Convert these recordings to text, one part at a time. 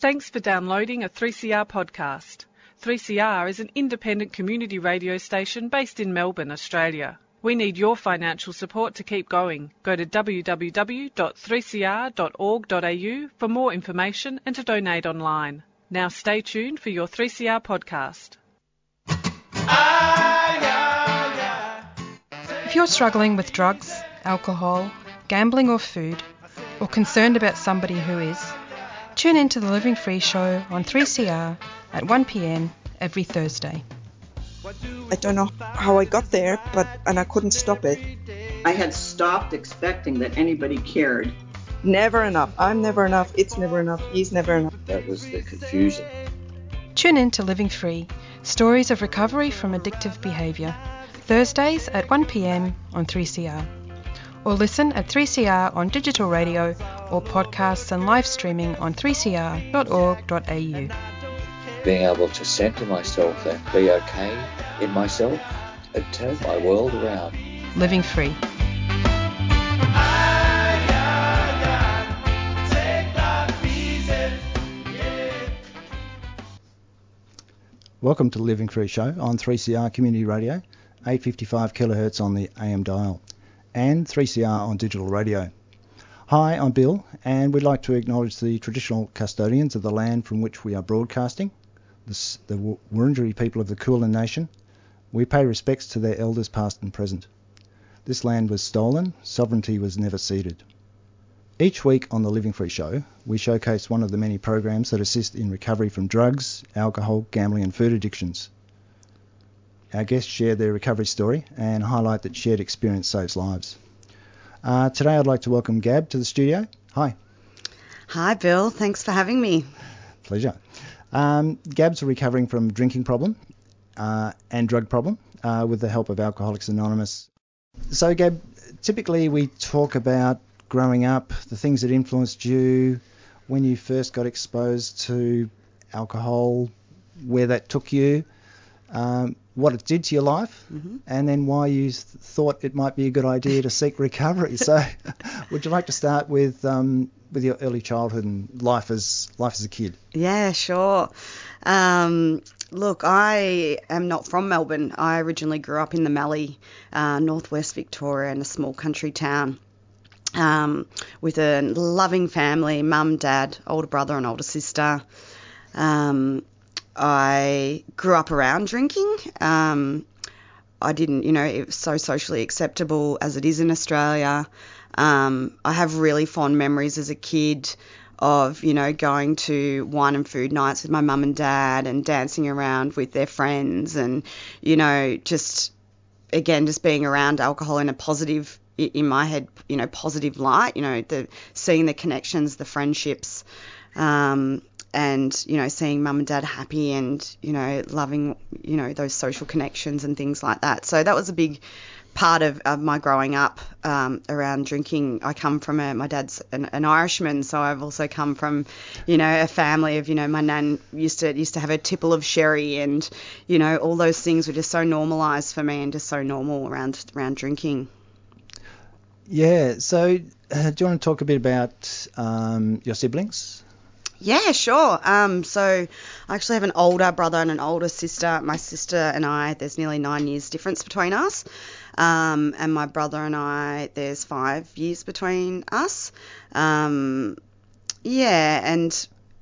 Thanks for downloading a 3CR podcast. 3CR is an independent community radio station based in Melbourne, Australia. We need your financial support to keep going. Go to www.3cr.org.au for more information and to donate online. Now stay tuned for your 3CR podcast. If you're struggling with drugs, alcohol, gambling, or food, or concerned about somebody who is, tune in to the Living Free Show on 3CR at 1pm every Thursday. I don't know how I got there, but and I couldn't stop it. I had stopped expecting that anybody cared. Never enough. I'm never enough. It's never enough. He's never enough. That was the confusion. Tune in to Living Free Stories of Recovery from Addictive Behaviour, Thursdays at 1pm on 3CR. Or listen at 3CR on digital radio or podcasts and live streaming on 3cr.org.au. Being able to centre myself and be okay in myself, it turned my world around. Living Free. Welcome to the Living Free Show on 3CR Community Radio, 855 kHz on the AM dial, and 3CR on digital radio. Hi, I'm Bill, and we'd like to acknowledge the traditional custodians of the land from which we are broadcasting, the, Wurundjeri people of the Kulin Nation. We pay respects to their elders past and present. This land was stolen, sovereignty was never ceded. Each week on the Living Free Show, we showcase one of the many programs that assist in recovery from drugs, alcohol, gambling, and food addictions. Our guests share their recovery story and highlight that shared experience saves lives. Uh, today, I'd like to welcome Gab to the studio. Hi. Hi, Bill. Thanks for having me. Pleasure. Um, Gab's recovering from a drinking problem uh, and drug problem uh, with the help of Alcoholics Anonymous. So, Gab, typically we talk about growing up, the things that influenced you, when you first got exposed to alcohol, where that took you, um, what it did to your life, Mm-hmm. and then why you th- thought it might be a good idea to seek recovery. So, would you like to start with um, with your early childhood and life as life as a kid? Yeah, sure. Um, look, I am not from Melbourne. I originally grew up in the Mallee, uh, northwest Victoria, in a small country town. Um, with a loving family, mum, dad, older brother, and older sister. Um, I grew up around drinking. Um, I didn't, you know, it was so socially acceptable as it is in Australia. Um, I have really fond memories as a kid of, you know, going to wine and food nights with my mum and dad and dancing around with their friends and, you know, just, again, just being around alcohol in a positive, in my head, you know, positive light, you know, the seeing the connections, the friendships, um, and you know seeing mum and dad happy and you know loving you know those social connections and things like that so that was a big part of, of my growing up um, around drinking i come from a my dad's an, an irishman so i've also come from you know a family of you know my nan used to used to have a tipple of sherry and you know all those things were just so normalized for me and just so normal around around drinking Yeah. So, uh, do you want to talk a bit about um, your siblings? Yeah, sure. Um, so I actually have an older brother and an older sister. My sister and I, there's nearly nine years difference between us. Um, and my brother and I, there's five years between us. Um, yeah, and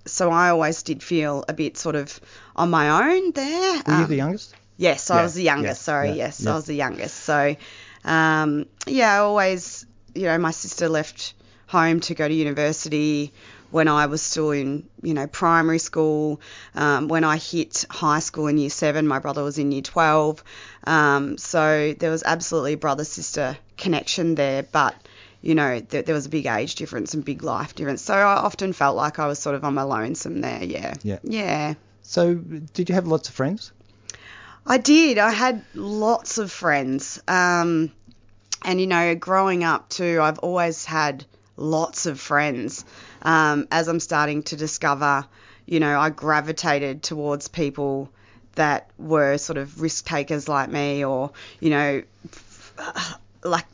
so I always did feel a bit sort of on my own there. Were you Um, the youngest? Yes, I Yeah, was the youngest. yeah, sorry, yeah, yes. I was the youngest. So, um, yeah, I always, you know, my sister left home to go to university when I was still in, you know, primary school. Um, when I hit high school in year seven, my brother was in year 12. Um, so there was absolutely brother sister connection there, but you know, th- there was a big age difference and big life difference. So I often felt like I was sort of on my lonesome there. Yeah. Yeah. Yeah. So, did you have lots of friends? I did. I had lots of friends. Um, and, you know, growing up too, I've always had lots of friends. Um, as I'm starting to discover, you know, I gravitated towards people that were sort of risk takers like me or, you know, like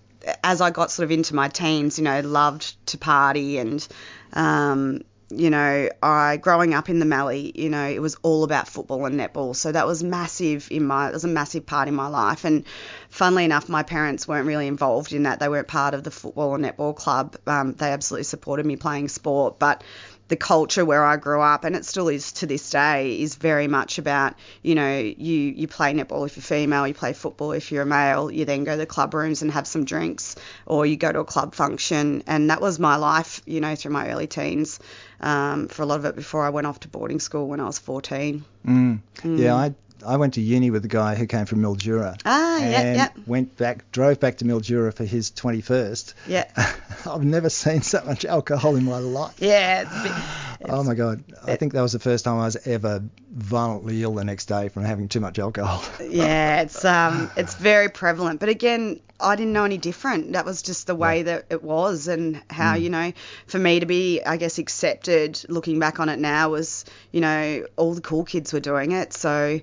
as I got sort of into my teens, you know, loved to party and, um, you know, I growing up in the Mallee, you know, it was all about football and netball. So that was massive in my, it was a massive part in my life. And funnily enough, my parents weren't really involved in that. They weren't part of the football or netball club. Um, they absolutely supported me playing sport, but the culture where I grew up, and it still is to this day, is very much about you know you you play netball if you're female, you play football if you're a male, you then go to the club rooms and have some drinks, or you go to a club function, and that was my life, you know, through my early teens. Um, for a lot of it before I went off to boarding school when I was 14. Mm. Yeah, I I went to uni with a guy who came from Mildura. Ah, yeah, and yeah. went back, drove back to Mildura for his 21st. Yeah. I've never seen so much alcohol in my life. Yeah. It's, a bit- Oh my god! I think that was the first time I was ever violently ill the next day from having too much alcohol. Yeah, it's um, it's very prevalent. But again, I didn't know any different. That was just the way that it was, and how you know, for me to be, I guess, accepted. Looking back on it now, was you know, all the cool kids were doing it, so,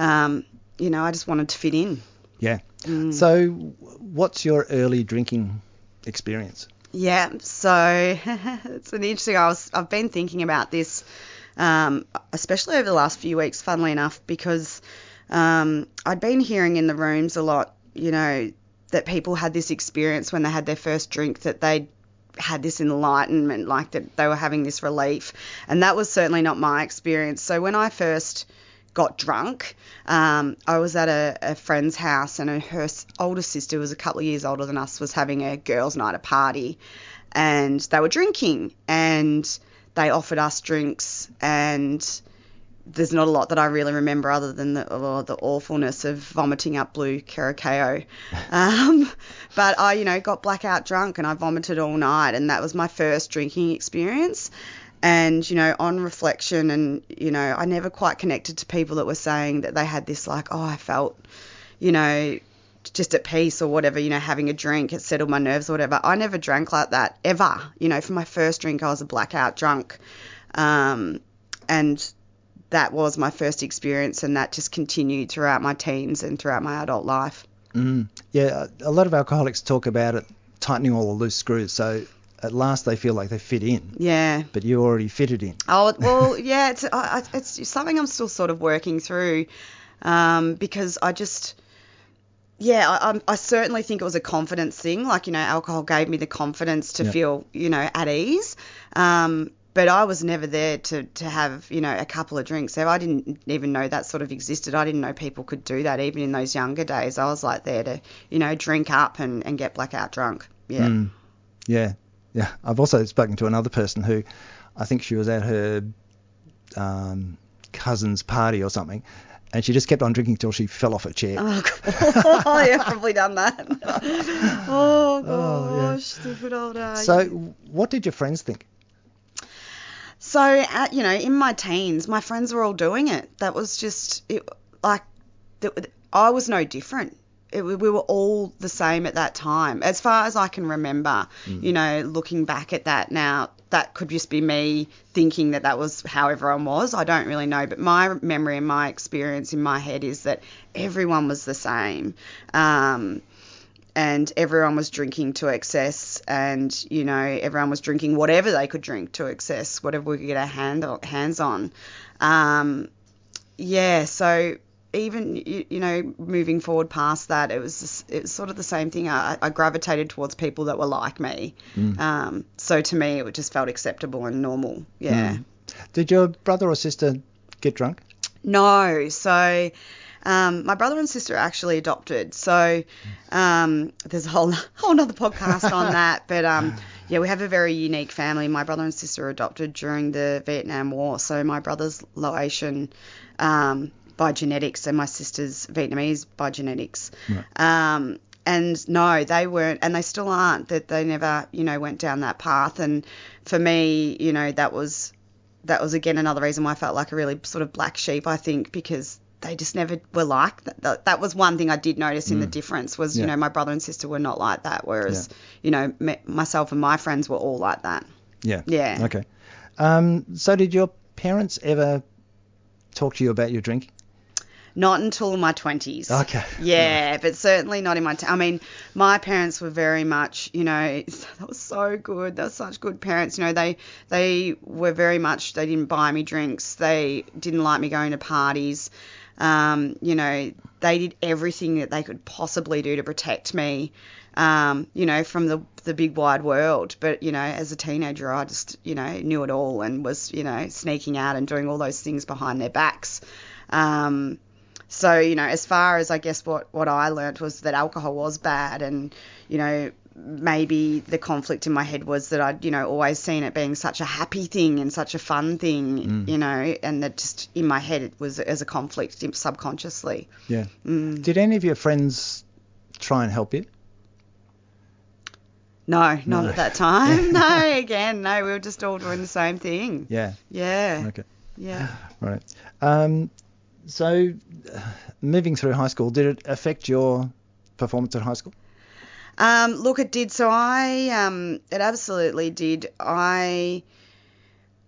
um, you know, I just wanted to fit in. yeah. Mm. So, what's your early drinking experience? Yeah, so it's an interesting. I was I've been thinking about this, um, especially over the last few weeks. Funnily enough, because um, I'd been hearing in the rooms a lot, you know, that people had this experience when they had their first drink that they had this enlightenment, like that they were having this relief, and that was certainly not my experience. So when I first got drunk. Um, I was at a, a friend's house, and her older sister was a couple of years older than us, was having a girls' night, a party, and they were drinking, and they offered us drinks, and there's not a lot that I really remember other than the, uh, the awfulness of vomiting up blue Curacao. Um, but I, you know, got blackout drunk and I vomited all night, and that was my first drinking experience. And, you know, on reflection, and, you know, I never quite connected to people that were saying that they had this, like, oh, I felt, you know, just at peace or whatever, you know, having a drink, it settled my nerves or whatever. I never drank like that ever. You know, for my first drink, I was a blackout drunk. Um, and that was my first experience, and that just continued throughout my teens and throughout my adult life. Mm. Yeah, a lot of alcoholics talk about it tightening all the loose screws, so at last they feel like they fit in. Yeah. But you already fitted in. Oh well, yeah, it's I, I- it's something I'm still sort of working through, um, because I just, yeah, I, I certainly think it was a confidence thing. Like you know, alcohol gave me the confidence to feel you know at ease. Um, but I was never there to, to have, you know, a couple of drinks. So I didn't even know that sort of existed. I didn't know people could do that even in those younger days. I was like there to, you know, drink up and, and get blackout drunk. Yeah. Mm. Yeah, yeah. I've also spoken to another person who, I think she was at her um, cousin's party or something, and she just kept on drinking till she fell off a chair. Oh, God. yeah, probably done that. oh, Oh, yeah. gosh, the good old uh, so, what did your friends think? So, uh, you know, in my teens, my friends were all doing it. That was just it, like I was no different. It, we were all the same at that time, as far as I can remember. You know, looking back at that now, that could just be me thinking that that was how everyone was. I don't really know, but my memory and my experience in my head is that everyone was the same. Um, and everyone was drinking to excess and you know everyone was drinking whatever they could drink to excess whatever we could get our hand, hands on um, yeah so even you, know moving forward past that it was just, it was sort of the same thing I, I gravitated towards people that were like me um, so to me it just felt acceptable and normal yeah Did your brother or sister get drunk? no, so um, my brother and sister are actually adopted. So um, there's a whole whole another podcast on that. But um, yeah, we have a very unique family. My brother and sister were adopted during the Vietnam War. So my brother's Laotian um, by genetics, and my sister's Vietnamese by genetics. Um, and no, they weren't, and they still aren't. That they never, you know, went down that path. And for me, you know, that was that was again another reason why I felt like a really sort of black sheep, I think, because they just never were like that. That, that was one thing I did notice in the difference was, you know, my brother and sister were not like that, whereas, you know, me, myself and my friends were all like that. Yeah. Yeah. Okay. Um, so, did your parents ever talk to you about your drinking? Not until my 20s. Okay. Yeah, but certainly not in my. T- I mean, my parents were very much, you know, that was so good. They're such good parents. You know, they they were very much. They didn't buy me drinks. They didn't like me going to parties. Um, you know, they did everything that they could possibly do to protect me. Um, you know, from the the big wide world. But you know, as a teenager, I just you know knew it all and was you know sneaking out and doing all those things behind their backs. Um, so you know, as far as I guess what what I learnt was that alcohol was bad, and you know maybe the conflict in my head was that I'd you know always seen it being such a happy thing and such a fun thing, you know, and that just in my head it was as a conflict subconsciously. Yeah. Mm. Did any of your friends try and help you? No, not No. at that time. no, again, no, we were just all doing the same thing. Yeah. Yeah, Okay. yeah. Right. Um, so, moving through high school, did it affect your performance at high school? Um, look, it did. So I, um, it absolutely did. I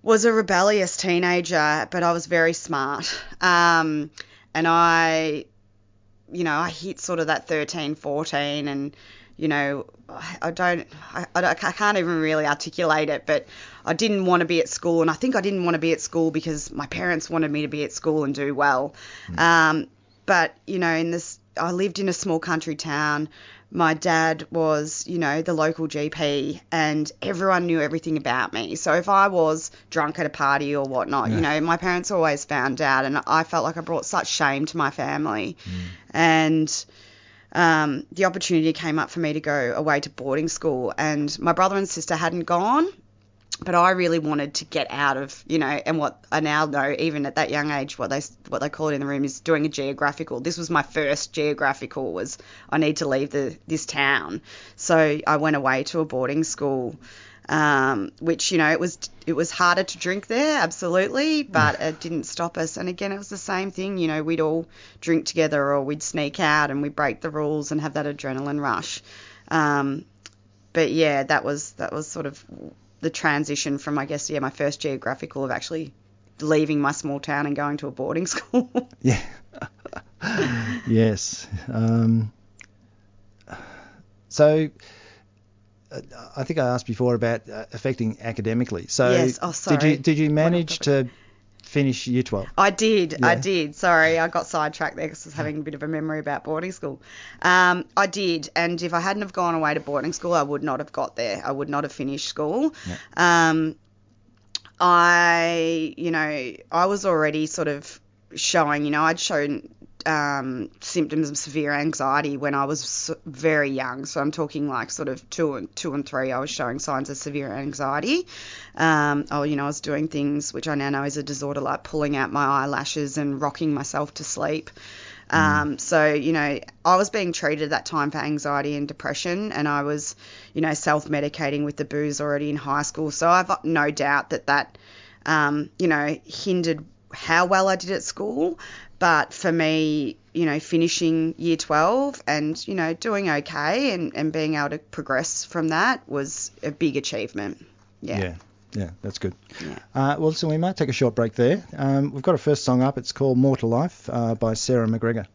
was a rebellious teenager, but I was very smart. Um, and I, you know, I hit sort of that 13, 14, and you know, I I don't, I, I, I can't even really articulate it, but I didn't want to be at school, and I think I didn't want to be at school because my parents wanted me to be at school and do well. Um, but you know, in this, I lived in a small country town. My dad was, you know, the local GP, and everyone knew everything about me. So if I was drunk at a party or whatnot, you know, my parents always found out, and I felt like I brought such shame to my family. And um, the opportunity came up for me to go away to boarding school, and my brother and sister hadn't gone, but I really wanted to get out of, you know, and what I now know, even at that young age, what they what they call it in the room is doing a geographical. This was my first geographical. Was I need to leave the this town, so I went away to a boarding school. Um, which you know it was it was harder to drink there absolutely but it didn't stop us and again it was the same thing you know we'd all drink together or we'd sneak out and we'd break the rules and have that adrenaline rush um, but yeah that was that was sort of the transition from I guess yeah my first geographical of actually leaving my small town and going to a boarding school Yeah. yes. Um, so, I think I asked before about uh, affecting academically. So, Yes. Oh, did you did you manage to finish year 12? I did, I did. Sorry, I got sidetracked there because I was having a bit of a memory about boarding school. Um, I did, and if I hadn't have gone away to boarding school, I would not have got there. I would not have finished school. Um, I, you know, I was already sort of showing, you know, I'd shown um, symptoms of severe anxiety when I was very young. So I'm talking like sort of two and two and three. I was showing signs of severe anxiety. Um, oh, you know, I was doing things which I now know is a disorder like pulling out my eyelashes and rocking myself to sleep. Um, so, you know, I was being treated at that time for anxiety and depression, and I was, you know, self medicating with the booze already in high school. So I've no doubt that that, um, you know, hindered how well I did at school. But for me, you know, finishing year 12 and, you know, doing okay and, and being able to progress from that was a big achievement. Yeah. Yeah, yeah, that's good. Yeah. Uh, well, so we might take a short break there. Um, we've got a first song up. It's called More to Life uh, by Sarah McGregor.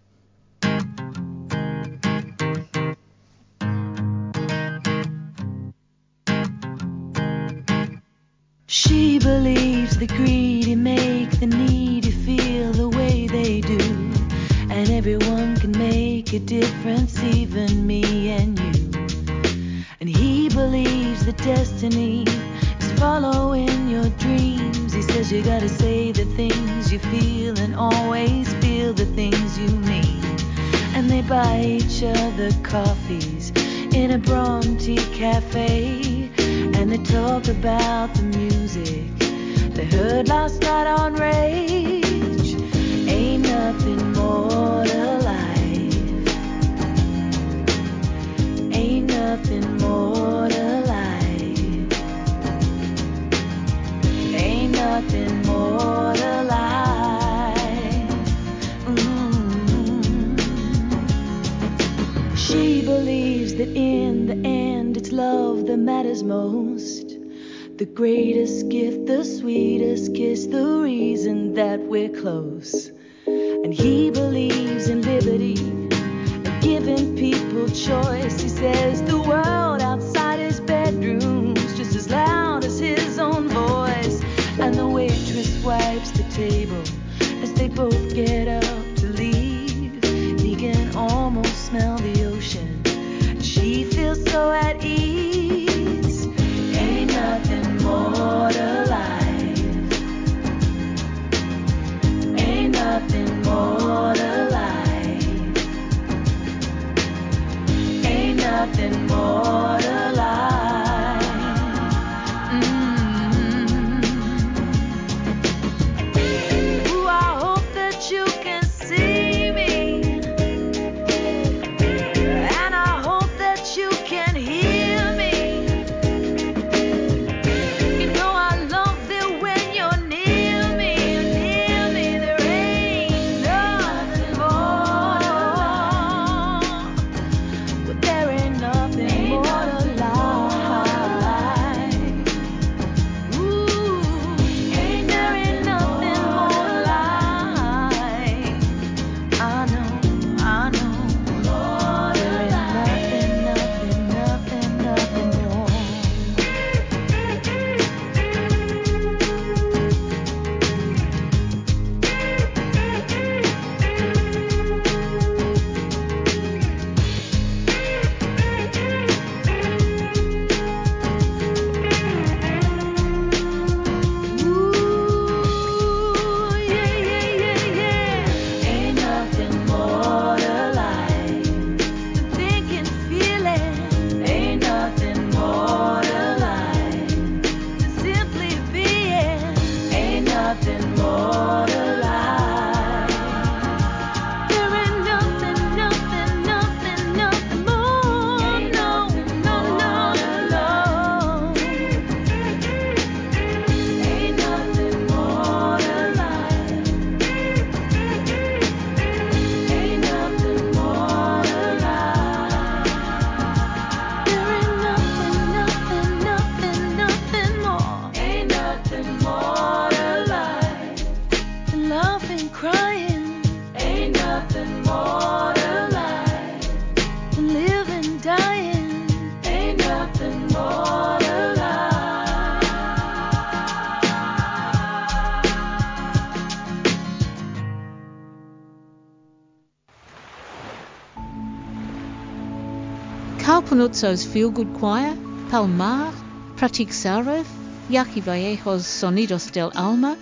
Carl Feel Good Choir, Palmar, Pratik Sarov, Yaki Vallejo's Sonidos del Alma,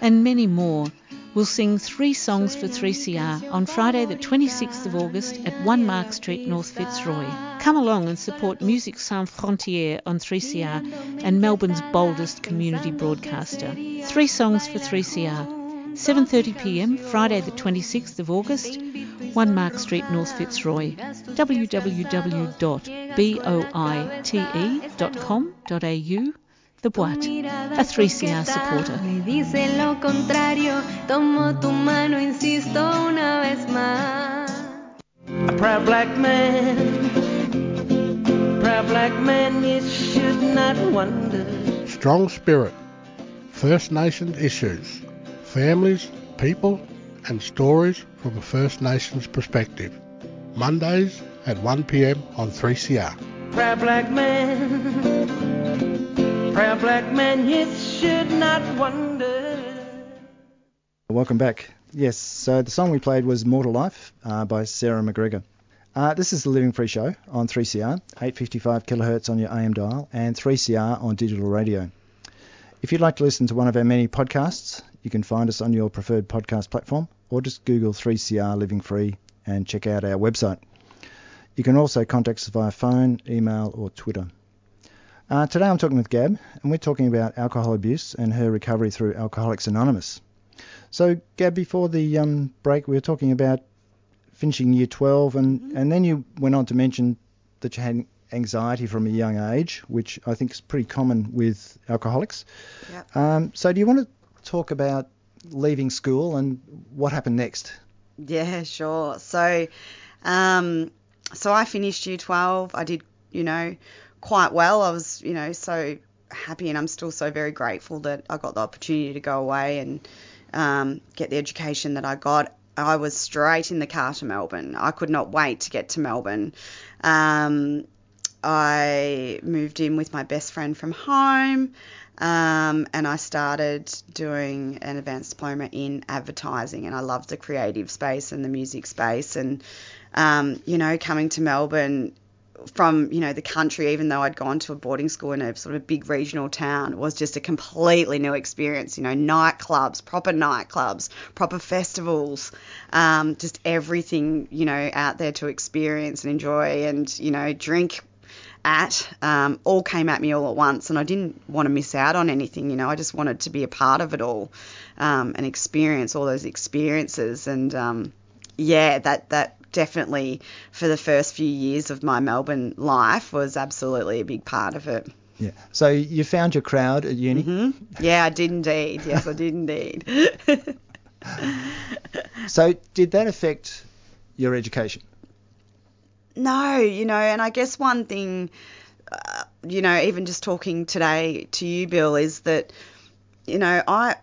and many more will sing three songs for 3CR on Friday, the 26th of August at 1 Mark Street, North Fitzroy. Come along and support Music Sans Frontières on 3CR and Melbourne's boldest community broadcaster. Three songs for 3CR. 7:30 p.m. Friday the 26th of August, 1 Mark Street, North Fitzroy. www.boite.com.au The Boite, a 3CR supporter. Me dice lo contrario, tomo tu mano, insisto una vez más. A proud black man, proud black man, you should not wonder. Strong Spirit, First Nations Issues, Families, People and Stories from a First Nations Perspective. Mondays at 1pm on 3CR. Proud black man, proud black man, you should not wonder. Welcome back. Yes, so the song we played was More to Life uh, by Sarah McGregor. Uh, this is the Living Free Show on 3CR, 855 kilohertz on your AM dial, and 3CR on digital radio. If you'd like to listen to one of our many podcasts, you can find us on your preferred podcast platform, or just Google 3CR Living Free and check out our website. You can also contact us via phone, email, or Twitter. Uh, today I'm talking with Gab, and we're talking about alcohol abuse and her recovery through Alcoholics Anonymous. So, Gab, before the um, break, we were talking about finishing year 12, and, and then you went on to mention that you had anxiety from a young age, which I think is pretty common with alcoholics. Yep. Um, so, do you want to talk about leaving school and what happened next? Yeah, sure. So, um, so I finished year 12. I did, you know, quite well. I was, you know, so happy and I'm still so very grateful that I got the opportunity to go away and um, get the education that I got. I was straight in the car to Melbourne. I could not wait to get to Melbourne. Um, I moved in with my best friend from home. Um, and I started doing an advanced diploma in advertising, and I loved the creative space and the music space. And um, you know, coming to Melbourne from you know the country, even though I'd gone to a boarding school in a sort of big regional town, was just a completely new experience. You know, nightclubs, proper nightclubs, proper festivals, um, just everything you know out there to experience and enjoy, and you know drink at um, all came at me all at once, and I didn't want to miss out on anything. You know, I just wanted to be a part of it all um, and experience all those experiences. And um, yeah, that that definitely for the first few years of my Melbourne life was absolutely a big part of it. Yeah. So you found your crowd at uni. Mm-hmm. Yeah, I did indeed. Yes, I did indeed. so did that affect your education? No, you know, and I guess one thing, uh, you know, even just talking today to you, Bill, is that, you know, I,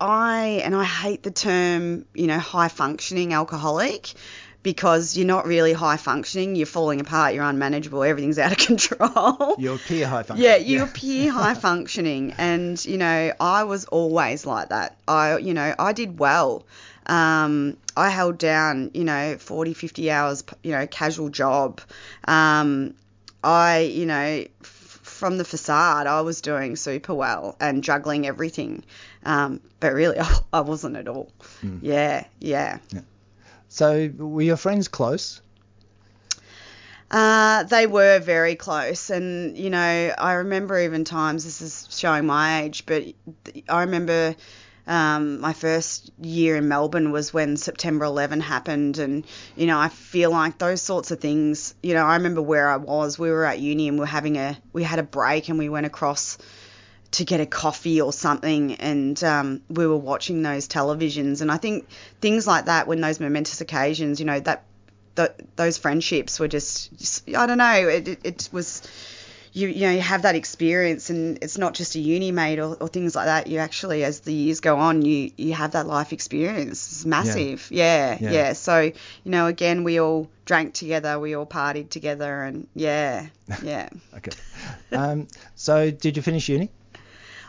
I, and I hate the term, you know, high functioning alcoholic because you're not really high functioning, you're falling apart, you're unmanageable, everything's out of control. You appear high functioning. Yeah, you yeah. appear high functioning. And, you know, I was always like that. I, you know, I did well. Um, I held down, you know, 40, 50 hours, you know, casual job. Um, I, you know, f- from the facade, I was doing super well and juggling everything. Um, but really, I, I, wasn't at all. Mm. Yeah, yeah, yeah. So, were your friends close? Uh, they were very close, and you know, I remember even times. This is showing my age, but I remember um, my first year in Melbourne was when September 11 happened, and you know I feel like those sorts of things. You know I remember where I was. We were at uni and we are having a we had a break and we went across to get a coffee or something, and um, we were watching those televisions. And I think things like that, when those momentous occasions, you know that. Th- those friendships were just, just I don't know it, it was you you know you have that experience and it's not just a uni mate or, or things like that. You actually as the years go on you you have that life experience. It's massive. Yeah. Yeah, yeah. yeah. So you know again we all drank together we all partied together and yeah yeah. Okay. Um so did you finish uni?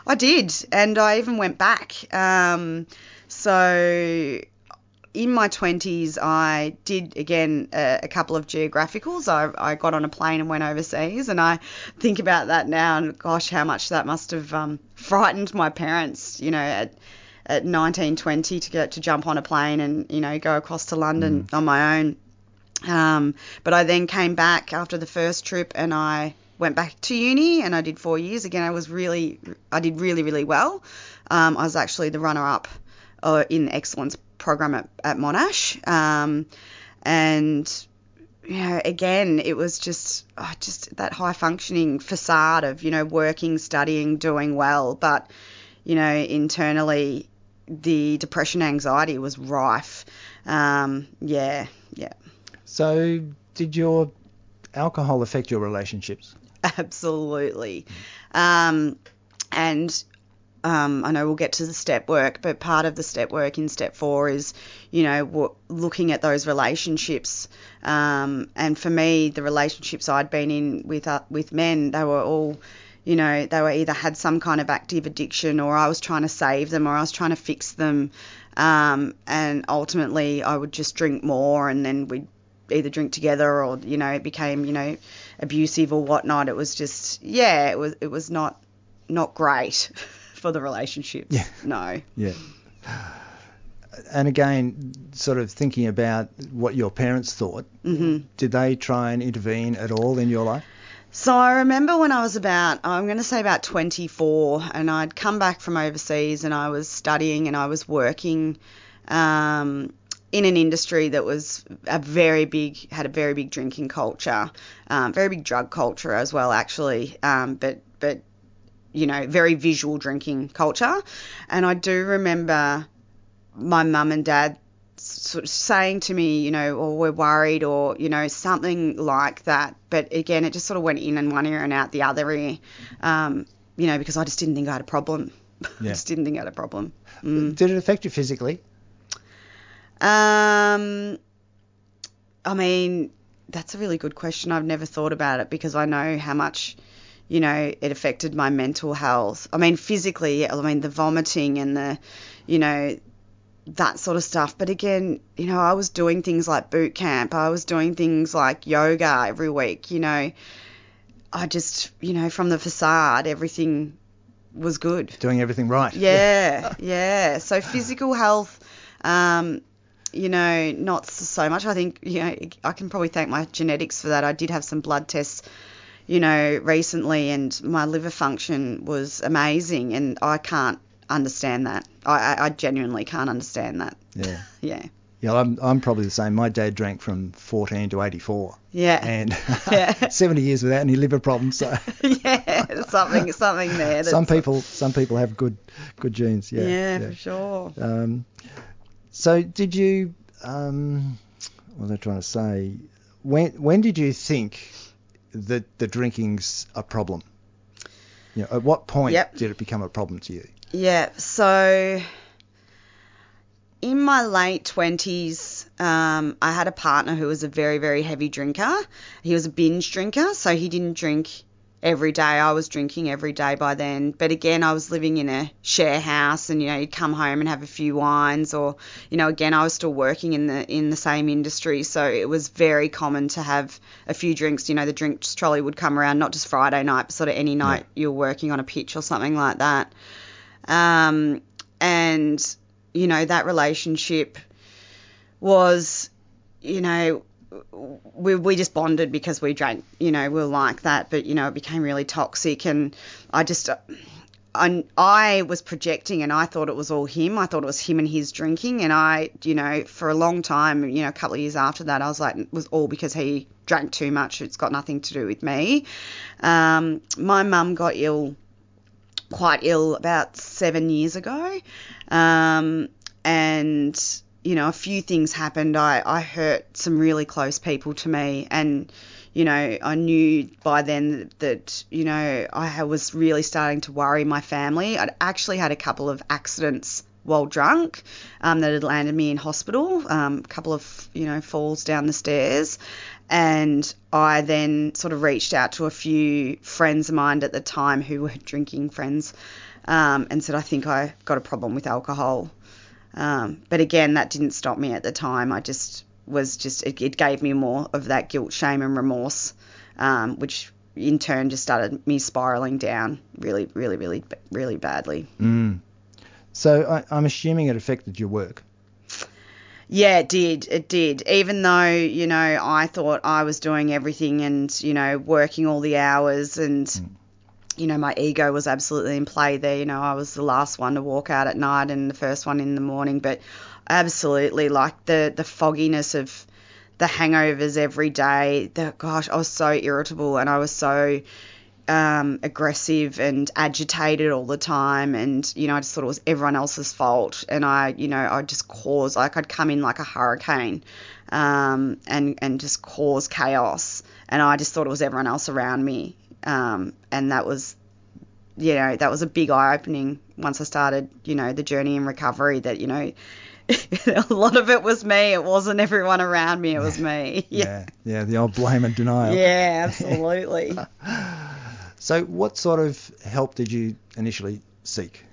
I did and I even went back. Um so in my 20s, I did again a, a, couple of geographicals. I, I got on a plane and went overseas, and I think about that now, and gosh, how much that must have um, frightened my parents, you know, at at 19, 20 to get to jump on a plane and you know go across to London mm. on my own. Um, but I then came back after the first trip, and I went back to uni, and I did four years. Again, I was really, I did really, really well. Um, I was actually the runner-up uh, in excellence program at, at Monash. Um, and you know, again, it was just oh, just that high functioning facade of you know working, studying, doing well, but you know internally the depression, anxiety was rife. Um, yeah, yeah. So, did your alcohol affect your relationships? Absolutely. Um, and um, I know we'll get to the step work, but part of the step work in step four is, you know, looking at those relationships. Um, and for me, the relationships I'd been in with uh, with men, they were all, you know, they were either had some kind of active addiction, or I was trying to save them, or I was trying to fix them. Um, and ultimately, I would just drink more, and then we'd either drink together, or you know, it became, you know, abusive or whatnot. It was just, yeah, it was it was not not great. for the relationship. Yeah. No. Yeah. And again, sort of thinking about what your parents thought, mm-hmm. did they try and intervene at all in your life? So I remember when I was about, I'm going to say about 24, and I'd come back from overseas and I was studying and I was working um, in an industry that was a very big, had a very big drinking culture, um, very big drug culture as well, actually. Um, but but you know, very visual drinking culture. And I do remember my mum and dad sort of saying to me, you know, or oh, we're worried or, you know, something like that. But again, it just sort of went in and one ear and out the other ear, um, you know, because I just didn't think I had a problem. Yeah. I just didn't think I had a problem. Mm. Did it affect you physically? Um, I mean, that's a really good question. I've never thought about it because I know how much you know, it affected my mental health. I mean, physically, I mean, the vomiting and the, you know, that sort of stuff. But again, you know, I was doing things like boot camp. I was doing things like yoga every week. You know, I just, you know, from the facade, everything was good. Doing everything right. Yeah, yeah. So physical health, um, you know, not so much. I think, you know, I can probably thank my genetics for that. I did have some blood tests, you know, recently, and my liver function was amazing, and I can't understand that. I, I, I genuinely can't understand that. Yeah. Yeah. Yeah, I'm, I'm probably the same. My dad drank from 14 to 84. Yeah. And Yeah. 70 years without any liver problems. So yeah, something, something there. Some people, some people have good, good genes. Yeah. Yeah, for sure. Um, so did you? Um, what was I trying to say? When when did you think that the drinking's a problem? You know, at what point Yep. did it become a problem to you? Yeah, so in my late 20s, um, I had a partner who was a very, very heavy drinker. He was a binge drinker, so he didn't drink every day. I was drinking every day by then. But again, I was living in a share house and, you know, you'd come home and have a few wines or, you know, again, I was still working in the in the same industry. So it was very common to have a few drinks. You know, the drinks trolley would come around not just Friday night, but sort of any night you're working on a pitch or something like that. Um, and, you know, that relationship was, you know, we, we just bonded because we drank, you know, we were like that, but, you know, it became really toxic. And I just, I, I was projecting and I thought it was all him. I thought it was him and his drinking. And I, you know, for a long time, you know, a couple of years after that, I was like, it was all because he drank too much. It's got nothing to do with me. Um, my mum got ill quite ill about seven years ago. Um, and, you know, a few things happened. I, I hurt some really close people to me. And, you know, I knew by then that, you know, I was really starting to worry my family. I'd actually had a couple of accidents while drunk um, that had landed me in hospital, um, a couple of, you know, falls down the stairs. And I then sort of reached out to a few friends of mine at the time who were drinking friends um, and said, I think I got a problem with alcohol. Um, but again, that didn't stop me at the time. I just was just, it, it gave me more of that guilt, shame, and remorse, um, which in turn just started me spiraling down really, really, really, really badly. Mm. So I, I'm assuming it affected your work. Yeah, it did. It did. Even though, you know, I thought I was doing everything and, you know, working all the hours and, you know, my ego was absolutely in play there. You know, I was the last one to walk out at night and the first one in the morning. But absolutely, like the, the fogginess of the hangovers every day, the, gosh, I was so irritable and I was so um, aggressive and agitated all the time. And, you know, I just thought it was everyone else's fault. And I, you know, I'd just cause, like, I'd come in like a hurricane um, and, and just cause chaos. And I just thought it was everyone else around me. Um, and that was, you know, that was a big eye opening once I started, you know, the journey in recovery that, you know, a lot of it was me. It wasn't everyone around me. It was me. Yeah, yeah, the old blame and denial. Yeah, absolutely. So what sort of help did you initially seek?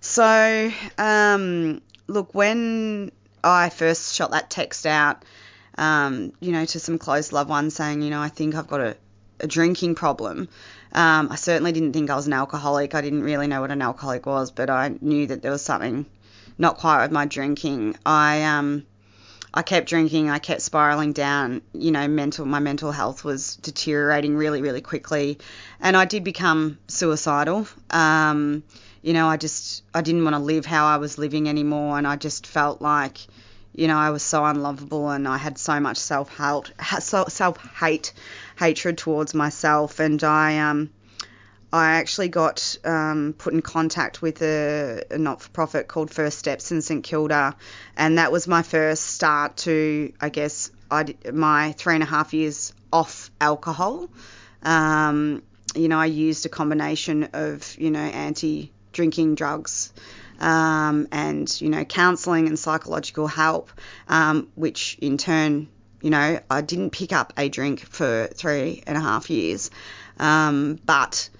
So, um, look, when I first shot that text out, um, you know, to some close loved ones saying, you know, I think I've got a, a drinking problem. Um, I certainly didn't think I was an alcoholic. I didn't really know what an alcoholic was, but I knew that there was something not quite with my drinking. I um, I kept drinking. I kept spiraling down. You know, mental my mental health was deteriorating really, really quickly, and I did become suicidal. Um, you know, I just I didn't want to live how I was living anymore, and I just felt like, you know, I was so unlovable, and I had so much self self hate, hatred towards myself, and I um. I actually got um, put in contact with a, a not for profit called First Steps in St Kilda, and that was my first start to, I guess, I my three and a half years off alcohol. Um, you know, I used a combination of, you know, anti drinking drugs um, and, you know, counselling and psychological help, um, which in turn, you know, I didn't pick up a drink for three and a half years. Um, but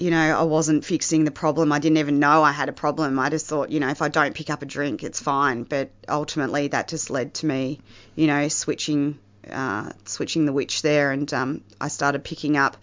you know, I wasn't fixing the problem. I didn't even know I had a problem. I just thought, you know, if I don't pick up a drink, it's fine. But ultimately, that just led to me, you know, switching, uh, switching the witch there, and um, I started picking up,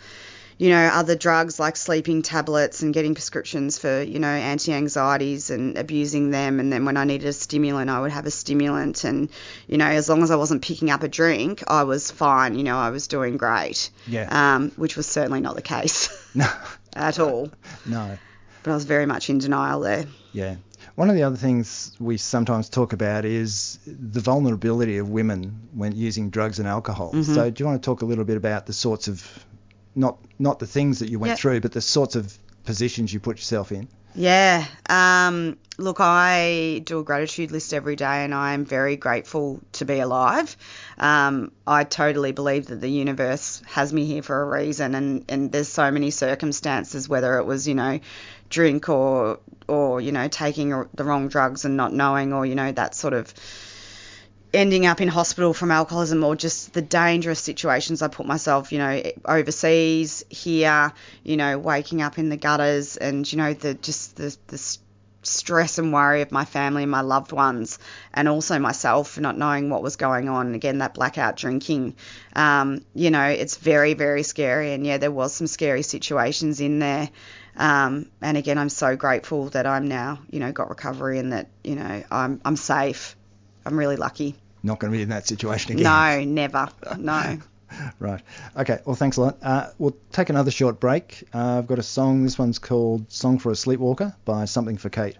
you know, other drugs like sleeping tablets and getting prescriptions for, you know, anti-anxieties and abusing them. And then when I needed a stimulant, I would have a stimulant. And, you know, as long as I wasn't picking up a drink, I was fine. You know, I was doing great. Yeah. Um, which was certainly not the case. No. at all. No. But I was very much in denial there. Yeah. One of the other things we sometimes talk about is the vulnerability of women when using drugs and alcohol. Mhm. So do you want to talk a little bit about the sorts of not not the things that you went Yep. through, but the sorts of positions you put yourself in? Yeah. Um, look, I do a gratitude list every day and I'm very grateful to be alive. Um, I totally believe that the universe has me here for a reason and, and there's so many circumstances, whether it was, you know, drink or, or, you know, taking the wrong drugs and not knowing or, you know, that sort of ending up in hospital from alcoholism or just the dangerous situations I put myself, you know, overseas, here, you know, waking up in the gutters and, you know, the just the, the stress and worry of my family and my loved ones and also myself not knowing what was going on. Again, that blackout drinking, um, you know, it's very, very scary. And yeah, there was some scary situations in there. Um, and again, I'm so grateful that I'm now, you know, got recovery and that, you know, I'm, I'm safe. I'm really lucky. Not going to be in that situation again. No, never. No. Right. Okay. Well, thanks a lot. Uh, we'll take another short break. Uh, I've got a song. This one's called "Song for a Sleepwalker" by Something for Kate.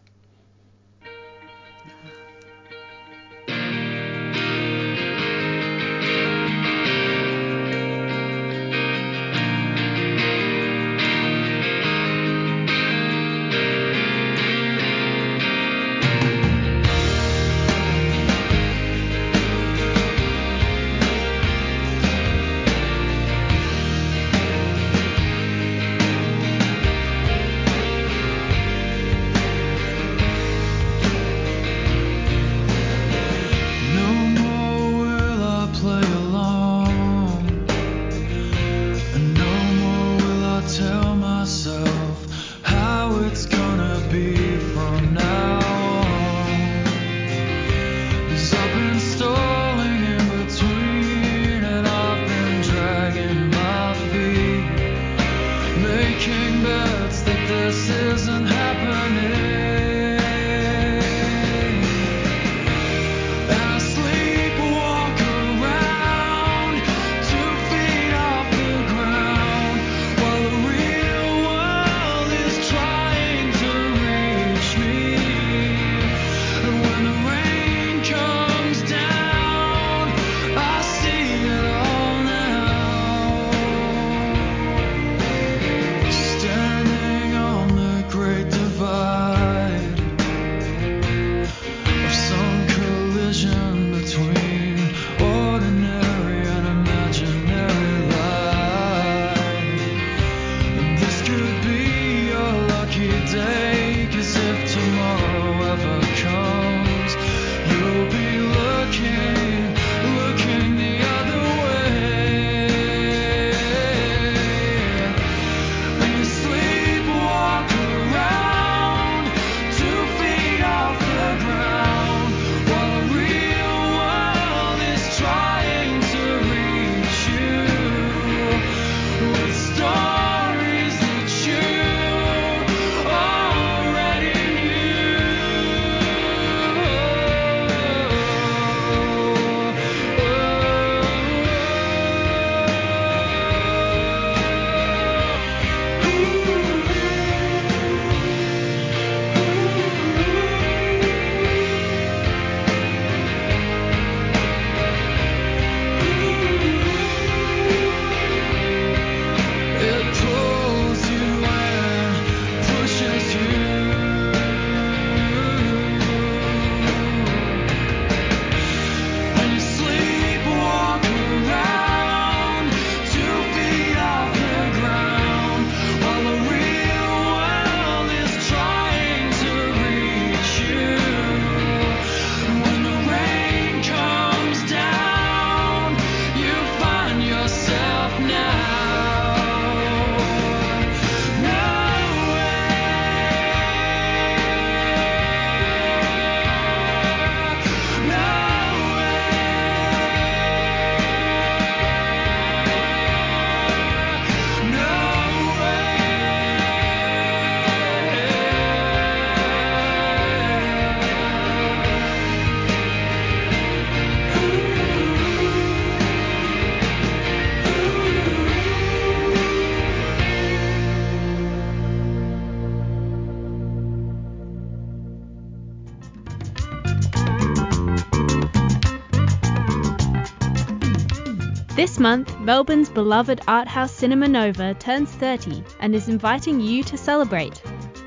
This month, Melbourne's beloved art house Cinema Nova turns 30 and is inviting you to celebrate.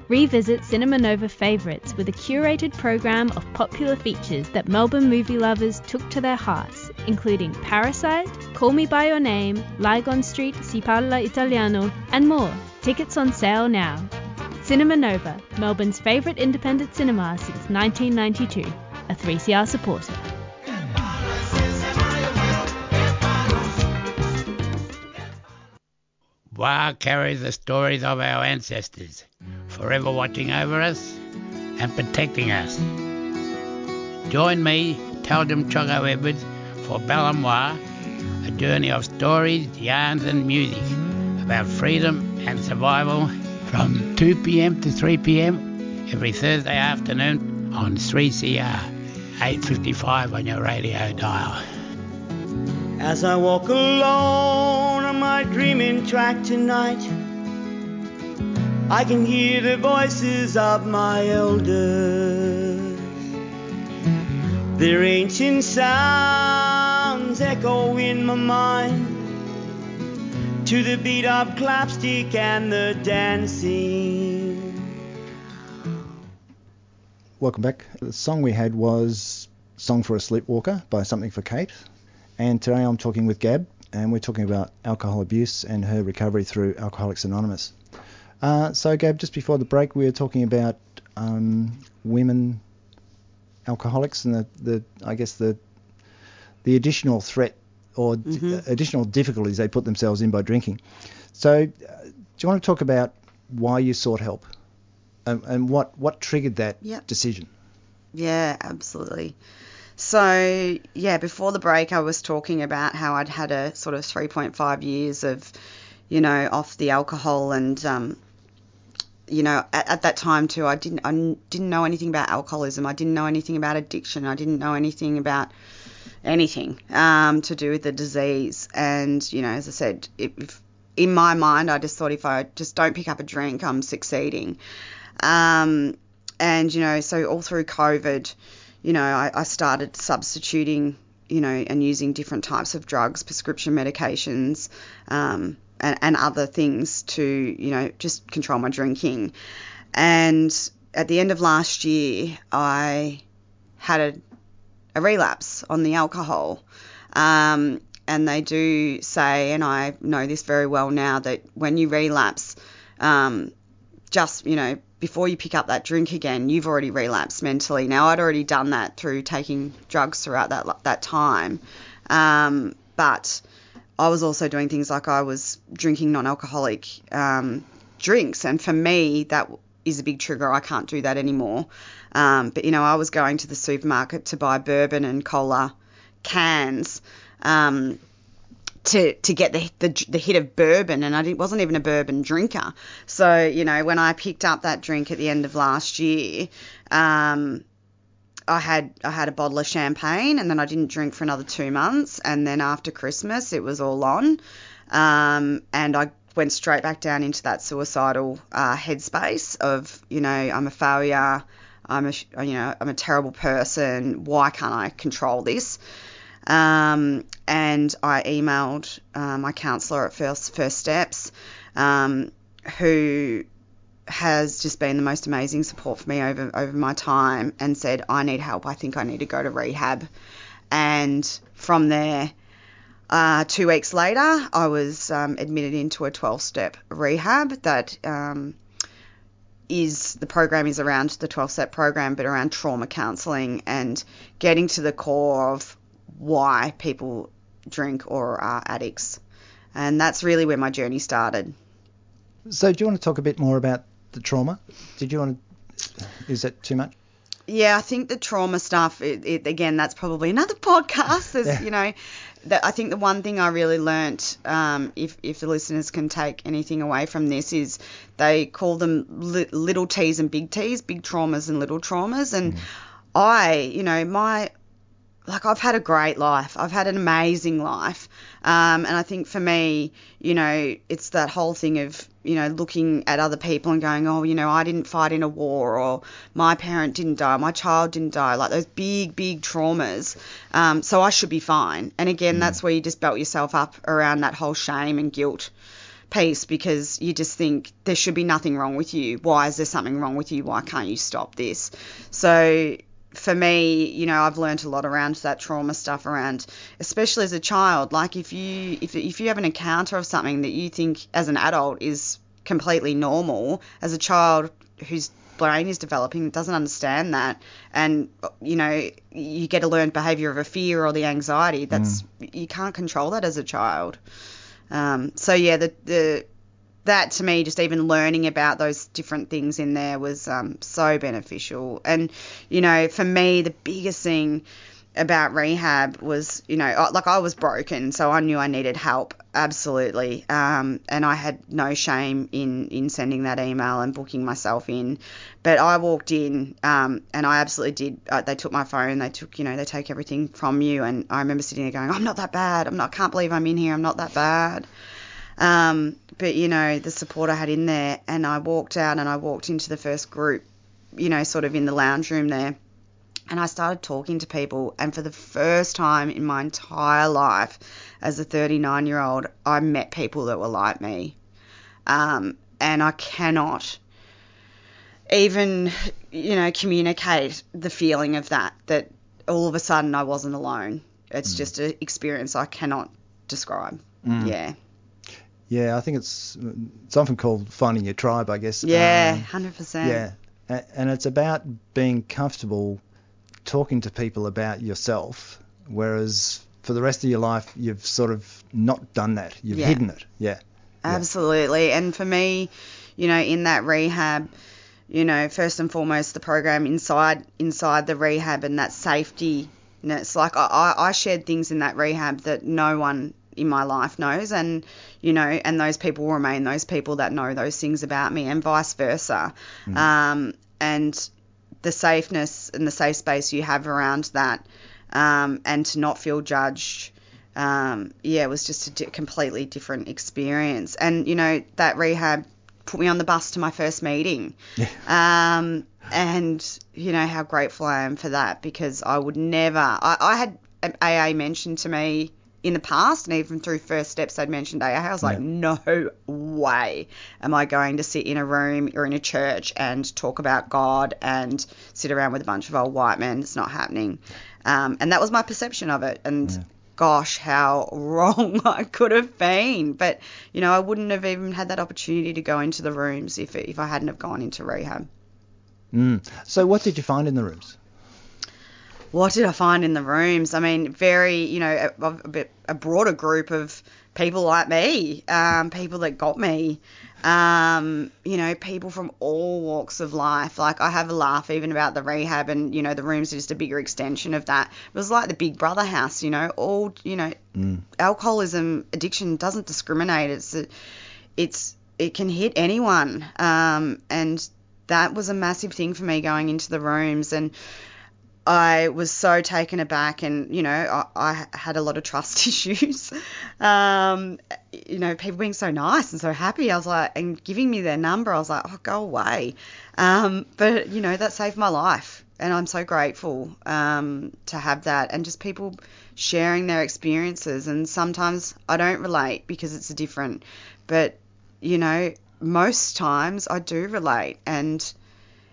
Revisit Cinema Nova favourites with a curated program of popular features that Melbourne movie lovers took to their hearts, including Parasite, Call Me By Your Name, Lygon Street, Si Parla Italiano, and more. Tickets on sale now. Cinema Nova, Melbourne's favourite independent cinema since 1992, a 3CR supporter. Wa carries the stories of our ancestors, forever watching over us and protecting us. Join me, Taldum Chogo Edwards, for Balamoir, a journey of stories, yarns, and music about freedom and survival from 2 pm to 3 pm every Thursday afternoon on 3CR 855 on your radio dial. As I walk alone on my dreaming track tonight, I can hear the voices of my elders. Their ancient sounds echo in my mind to the beat of clapstick and the dancing. Welcome back. The song we had was Song for a Sleepwalker by Something for Kate. And today I'm talking with Gab, and we're talking about alcohol abuse and her recovery through Alcoholics Anonymous. Uh, so, Gab, just before the break, we were talking about um, women alcoholics and the, the, I guess the, the additional threat or Mm-hmm. additional difficulties they put themselves in by drinking. So, uh, do you want to talk about why you sought help and, and what what triggered that Yep. decision? Yeah, absolutely. So, yeah, before the break, I was talking about how I'd had a sort of 3.5 years of, you know, off the alcohol and, um, you know, at, at that time too, I didn't, I didn't know anything about alcoholism. I didn't know anything about addiction. I didn't know anything about anything um, to do with the disease. And, you know, as I said, if, in my mind, I just thought if I just don't pick up a drink, I'm succeeding. Um, and, you know, so all through COVID, you know, I, I started substituting, you know, and using different types of drugs, prescription medications, um, and, and other things to, you know, just control my drinking. And at the end of last year, I had a, a relapse on the alcohol. Um, and they do say, and I know this very well now, that when you relapse, um, just, you know, before you pick up that drink again, you've already relapsed mentally. Now, I'd already done that through taking drugs throughout that that time, um, but I was also doing things like I was drinking non-alcoholic um, drinks, and for me, that is a big trigger. I can't do that anymore. Um, but you know, I was going to the supermarket to buy bourbon and cola cans. Um, to to get the, the the hit of bourbon, and I wasn't even a bourbon drinker. So you know, when I picked up that drink at the end of last year, um, I had I had a bottle of champagne, and then I didn't drink for another two months, and then after Christmas, it was all on, um, and I went straight back down into that suicidal uh, headspace of you know I'm a failure. I'm a you know I'm a terrible person. Why can't I control this? Um, and I emailed uh, my counsellor at First First Steps, um, who has just been the most amazing support for me over over my time, and said I need help. I think I need to go to rehab. And from there, uh, two weeks later, I was um, admitted into a 12 step rehab that um, is the program is around the 12 step program, but around trauma counselling and getting to the core of why people drink or are addicts. And that's really where my journey started. So, do you want to talk a bit more about the trauma? Did you want to? Is that too much? Yeah, I think the trauma stuff. It, it, again, that's probably another podcast. There's, Yeah. you know, that I think the one thing I really learnt, um, if if the listeners can take anything away from this, is they call them li- little T's and big T's, big traumas and little traumas. And I, you know, my like I've had a great life. I've had an amazing life. Um, and I think for me, you know, it's that whole thing of you know, looking at other people and going, oh, you know, I didn't fight in a war, or my parent didn't die, my child didn't die, like those big, big traumas. Um, so I should be fine. And again, that's where you just belt yourself up around that whole shame and guilt piece because you just think there should be nothing wrong with you. Why is there something wrong with you? Why can't you stop this? So for me, you know, I've learned a lot around that trauma stuff around, especially as a child. Like if you if if you have an encounter of something that you think as an adult is completely normal, as a child whose brain is developing doesn't understand that, and you know, you get a learned behaviour of a fear or the anxiety. That's you can't control that as a child. Um, so yeah, the the that to me, just even learning about those different things in there was um, so beneficial. And you know, for me, the biggest thing about rehab was, you know, like I was broken, so I knew I needed help, absolutely. Um, and I had no shame in in sending that email and booking myself in. But I walked in, um, and I absolutely did. Uh, they took my phone, they took, you know, they take everything from you. And I remember sitting there going, I'm not that bad. I'm not. Can't believe I'm in here. I'm not that bad. Um, but you know, the support I had in there, and I walked out and I walked into the first group, you know, sort of in the lounge room there, and I started talking to people, and for the first time in my entire life, as a 39 year old, I met people that were like me, um, and I cannot even, you know, communicate the feeling of that. That all of a sudden I wasn't alone. It's just an experience I cannot describe. Mm. Yeah. Yeah, I think it's it's often called finding your tribe, I guess. Yeah, Um, hundred percent. Yeah, and it's about being comfortable talking to people about yourself, whereas for the rest of your life you've sort of not done that. You've Yeah. hidden it. Yeah. Absolutely. And for me, you know, in that rehab, you know, first and foremost, the program inside inside the rehab and that safety. And it's like I I shared things in that rehab that no one in my life knows, and you know, and those people will remain those people that know those things about me, and vice versa. Um, and the safeness and the safe space you have around that, um, and to not feel judged. Um, yeah, it was just a di- completely different experience. And you know, that rehab put me on the bus to my first meeting. Um, and you know how grateful I am for that because I would never. I, I had AA mentioned to me in the past, and even through first steps, I'd mentioned AA. I was like, no way am I going to sit in a room or in a church and talk about God and sit around with a bunch of old white men. It's not happening. Um, and that was my perception of it. And gosh, how wrong I could have been. But you know, I wouldn't have even had that opportunity to go into the rooms if if I hadn't have gone into rehab. Mm. So what did you find in the rooms? What did I find in the rooms? I mean, very, you know, a, a bit a broader group of people like me, um, people that got me, um, you know, people from all walks of life. Like I have a laugh even about the rehab, and you know, the rooms are just a bigger extension of that. It was like the Big Brother house, you know, all, you know, Mm. alcoholism addiction doesn't discriminate. It's it's it can hit anyone, um, and that was a massive thing for me going into the rooms and. I was so taken aback, and you know, I, I had a lot of trust issues. Um, you know, people being so nice and so happy. I was like, and giving me their number, I was like, oh, go away. Um, but you know, that saved my life, and I'm so grateful um, to have that, and just people sharing their experiences. And sometimes I don't relate because it's different, but you know, most times I do relate, and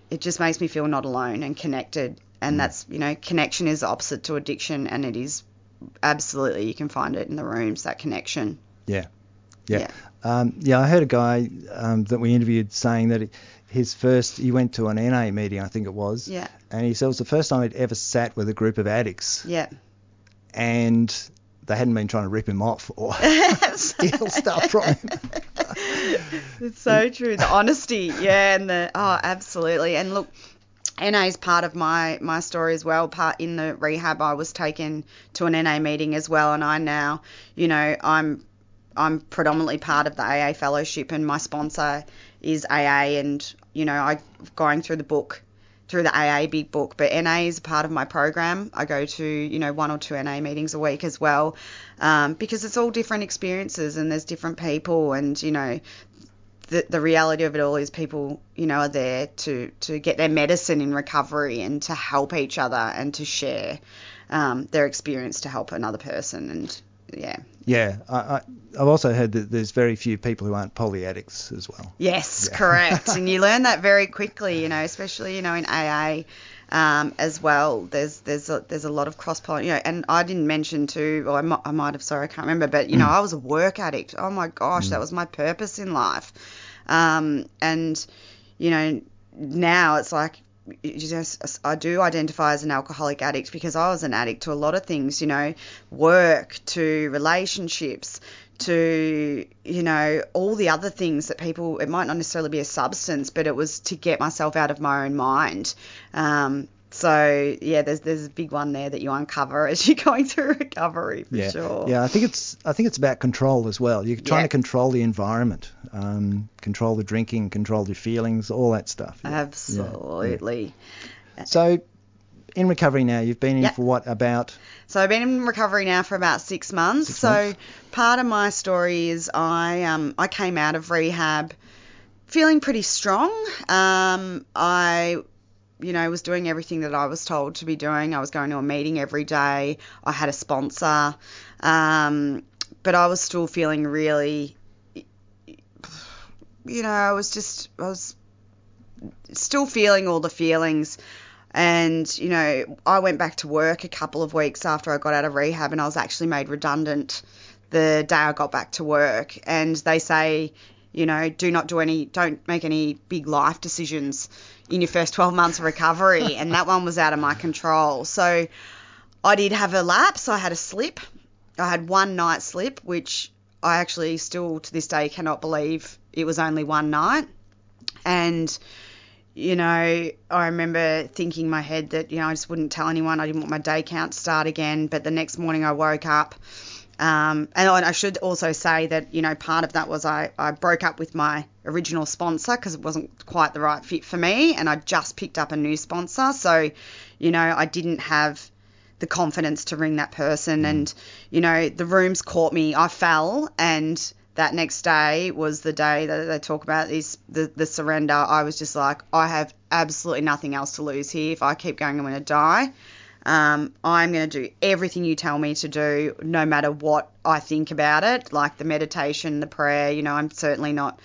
it just makes me feel not alone and connected. And that's, you know, connection is opposite to addiction, and it is absolutely, you can find it in the rooms, that connection. Yeah. Yeah. Um, yeah, I heard a guy um, that we interviewed saying that his first, he went to an NA meeting, I think it was, Yeah. and he said it was the first time he'd ever sat with a group of addicts, Yeah. and they hadn't been trying to rip him off or steal stuff from him. It's so true. The honesty, yeah, and the oh, absolutely. And look, NA is part of my my story as well. Part in the rehab, I was taken to an NA meeting as well, and I now, you know, I'm I'm predominantly part of the AA fellowship, and my sponsor is AA, and you know, I going through the book through the AA big book, but NA is a part of my program. I go to, you know, one or two NA meetings a week as well, um, because it's all different experiences and there's different people, and you know, the, the reality of it all is people, you know, are there to, to get their medicine in recovery and to help each other and to share um, their experience to help another person. And yeah. Yeah, I, I, I've also heard that there's very few people who aren't poly addicts as well. Yes, Yeah. correct. and you learn that very quickly, you know, especially you know in AA um, as well. There's there's a, there's a lot of cross pollen, you know. And I didn't mention too, or I might, have, sorry, I can't remember, but you know, Mm. I was a work addict. Oh my gosh, that was my purpose in life. Um, and you know, now it's like just I do identify as an alcoholic addict because I was an addict to a lot of things, you know, work to relationships to you know all the other things that people it might not necessarily be a substance but it was to get myself out of my own mind. Um, so yeah there's there's a big one there that you uncover as you're going through recovery for yeah, sure yeah. I think it's I think it's about control as well. You're trying Yeah. to control the environment, um, control the drinking, control your feelings, all that stuff. Yeah. absolutely So, in recovery now, you've been in Yep. for what about? So I've been in recovery now for about six months. Six so months. part of my story is I um I came out of rehab feeling pretty strong. Um, I you know was doing everything that I was told to be doing. I was going to a meeting every day. I had a sponsor, um, but I was still feeling really. You know, I was just I was still feeling all the feelings. And, you know, I went back to work a couple of weeks after I got out of rehab and I was actually made redundant the day I got back to work. And they say, you know, do not do any, don't make any big life decisions in your first 12 months of recovery. and that one was out of my control. So I did have a lapse. I had a slip. I had one night slip, which I actually still to this day cannot believe it was only one night. And you know, I remember thinking in my head that, you know, I just wouldn't tell anyone. I didn't want my day count to start again. But the next morning I woke up. Um, and I should also say that, you know, part of that was I, I broke up with my original sponsor because it wasn't quite the right fit for me. And I just picked up a new sponsor. So, you know, I didn't have the confidence to ring that person. And, you know, the rooms caught me. I fell and that next day was the day that they talk about this, the, the surrender. I was just like, I have absolutely nothing else to lose here. If I keep going, I'm going to die. Um, I'm going to do everything you tell me to do, no matter what I think about it, like the meditation, the prayer. You know, I'm certainly not,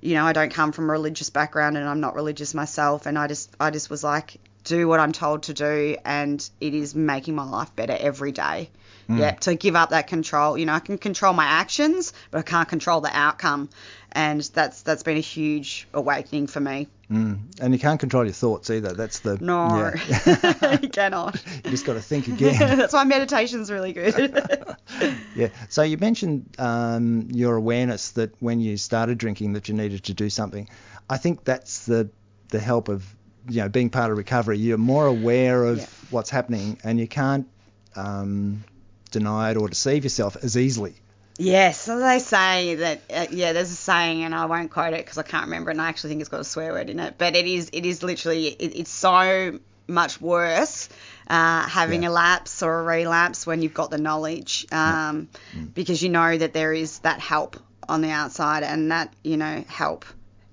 you know, I don't come from a religious background and I'm not religious myself. And I just, I just was like, do what I'm told to do, and it is making my life better every day. Mm. Yeah, to give up that control. You know, I can control my actions, but I can't control the outcome, and that's that's been a huge awakening for me. Mm. And you can't control your thoughts either. That's the No, Yeah. you cannot. you just got to think again. that's why meditation's really good. yeah. So you mentioned um, your awareness that when you started drinking that you needed to do something. I think that's the the help of you know being part of recovery. You're more aware of Yeah. what's happening, and you can't um, deny it or deceive yourself as easily. Yes, so they say that. Uh, yeah, there's a saying, and I won't quote it because I can't remember, it, and I actually think it's got a swear word in it. But it is, it is literally, it, it's so much worse uh, having a lapse or a relapse when you've got the knowledge, um, because you know that there is that help on the outside, and that you know help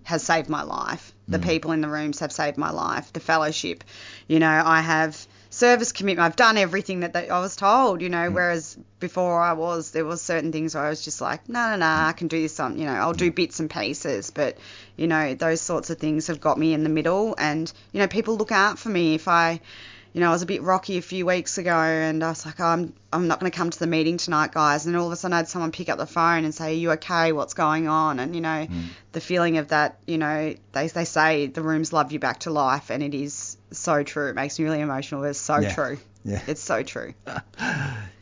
has saved my life. The mm. people in the rooms have saved my life. The fellowship, you know, I have service commitment. I've done everything that they, I was told, you know. Mm. Whereas before I was, there was certain things where I was just like, no, no, no, I can do this. On, you know, I'll do mm. bits and pieces. But you know, those sorts of things have got me in the middle, and you know, people look out for me if I. You know, I was a bit rocky a few weeks ago, and I was like, oh, I'm I'm not going to come to the meeting tonight, guys. And all of a sudden, I had someone pick up the phone and say, "Are you okay? What's going on?" And you know, the feeling of that, you know, they they say the rooms love you back to life, and it is so true. It makes me really emotional. It's so Yeah. true. Yeah. It's so true.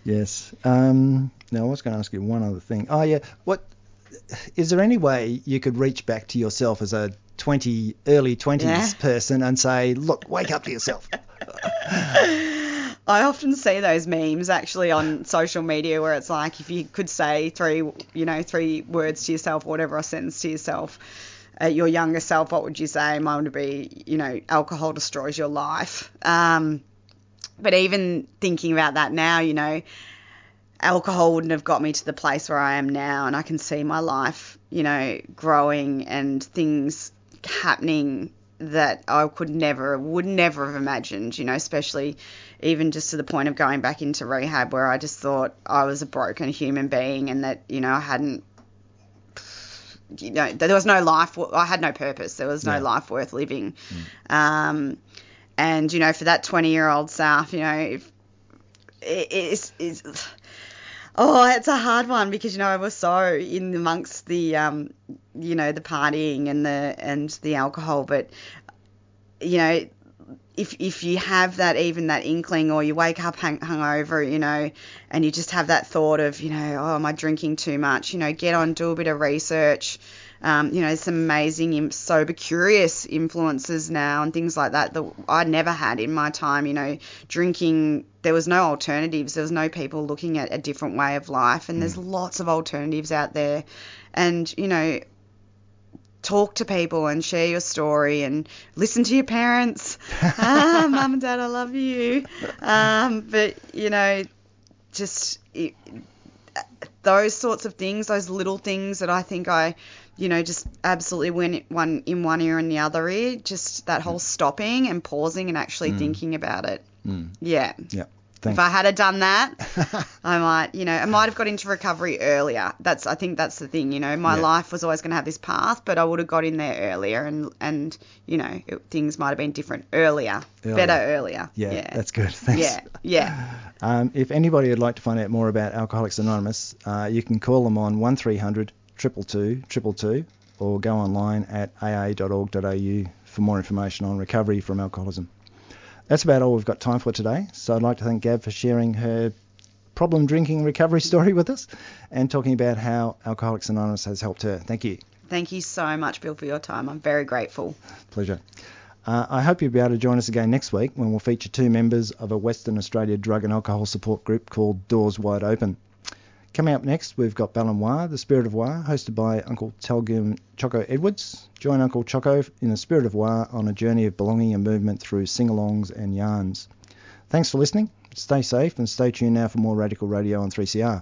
Yes. Um, now I was going to ask you one other thing. Oh yeah. What is there any way you could reach back to yourself as a 20 early 20s Yeah. person and say, look, wake up to yourself? I often see those memes actually on social media where it's like if you could say three, you know, three words to yourself, whatever, a sentence to yourself, uh, your younger self, what would you say? Mine would be, you know, alcohol destroys your life. Um, but even thinking about that now, you know, alcohol wouldn't have got me to the place where I am now, and I can see my life, you know, growing and things happening that I could never, would never have imagined, you know, especially even just to the point of going back into rehab where I just thought I was a broken human being and that, you know, I hadn't, you know, there was no life, I had no purpose, there was no Yeah. life worth living. Um, and, you know, for that 20 year old self, you know, if, it, it's, it's, Oh, it's a hard one because you know I was so in amongst the um, you know, the partying and the and the alcohol, but you know, if if you have that even that inkling, or you wake up hung, hungover, you know, and you just have that thought of, you know, oh, am I drinking too much? You know, get on, do a bit of research. Um, you know, some amazing im- sober curious influences now and things like that that I never had in my time. You know, drinking. There was no alternatives. There was no people looking at a different way of life, and there's lots of alternatives out there. And you know, talk to people and share your story and listen to your parents. ah, mum and dad, I love you. Um, but you know, just it, those sorts of things, those little things that I think I, you know, just absolutely went one in one ear and the other ear. Just that whole stopping and pausing and actually Mm. thinking about it. Mm. Yeah. Yeah. If I had done that, I might, you know, I might have got into recovery earlier. That's, I think that's the thing, you know, my Yeah. life was always going to have this path, but I would have got in there earlier, and and you know, it, things might have been different earlier, Earlier. better earlier. Yeah, yeah, that's good. Thanks. yeah, yeah. Um, if anybody would like to find out more about Alcoholics Anonymous, uh, you can call them on 1300 222 222 or go online at aa.org.au for more information on recovery from alcoholism. That's about all we've got time for today. So I'd like to thank Gab for sharing her problem drinking recovery story with us and talking about how Alcoholics Anonymous has helped her. Thank you. Thank you so much, Bill, for your time. I'm very grateful. Pleasure. Uh, I hope you'll be able to join us again next week when we'll feature two members of a Western Australia drug and alcohol support group called Doors Wide Open. Coming up next, we've got Balanoir, the Spirit of War, hosted by Uncle Telgum Choco Edwards. Join Uncle Choco in the Spirit of War on a journey of belonging and movement through sing-alongs and yarns. Thanks for listening. Stay safe and stay tuned now for more Radical Radio on 3CR.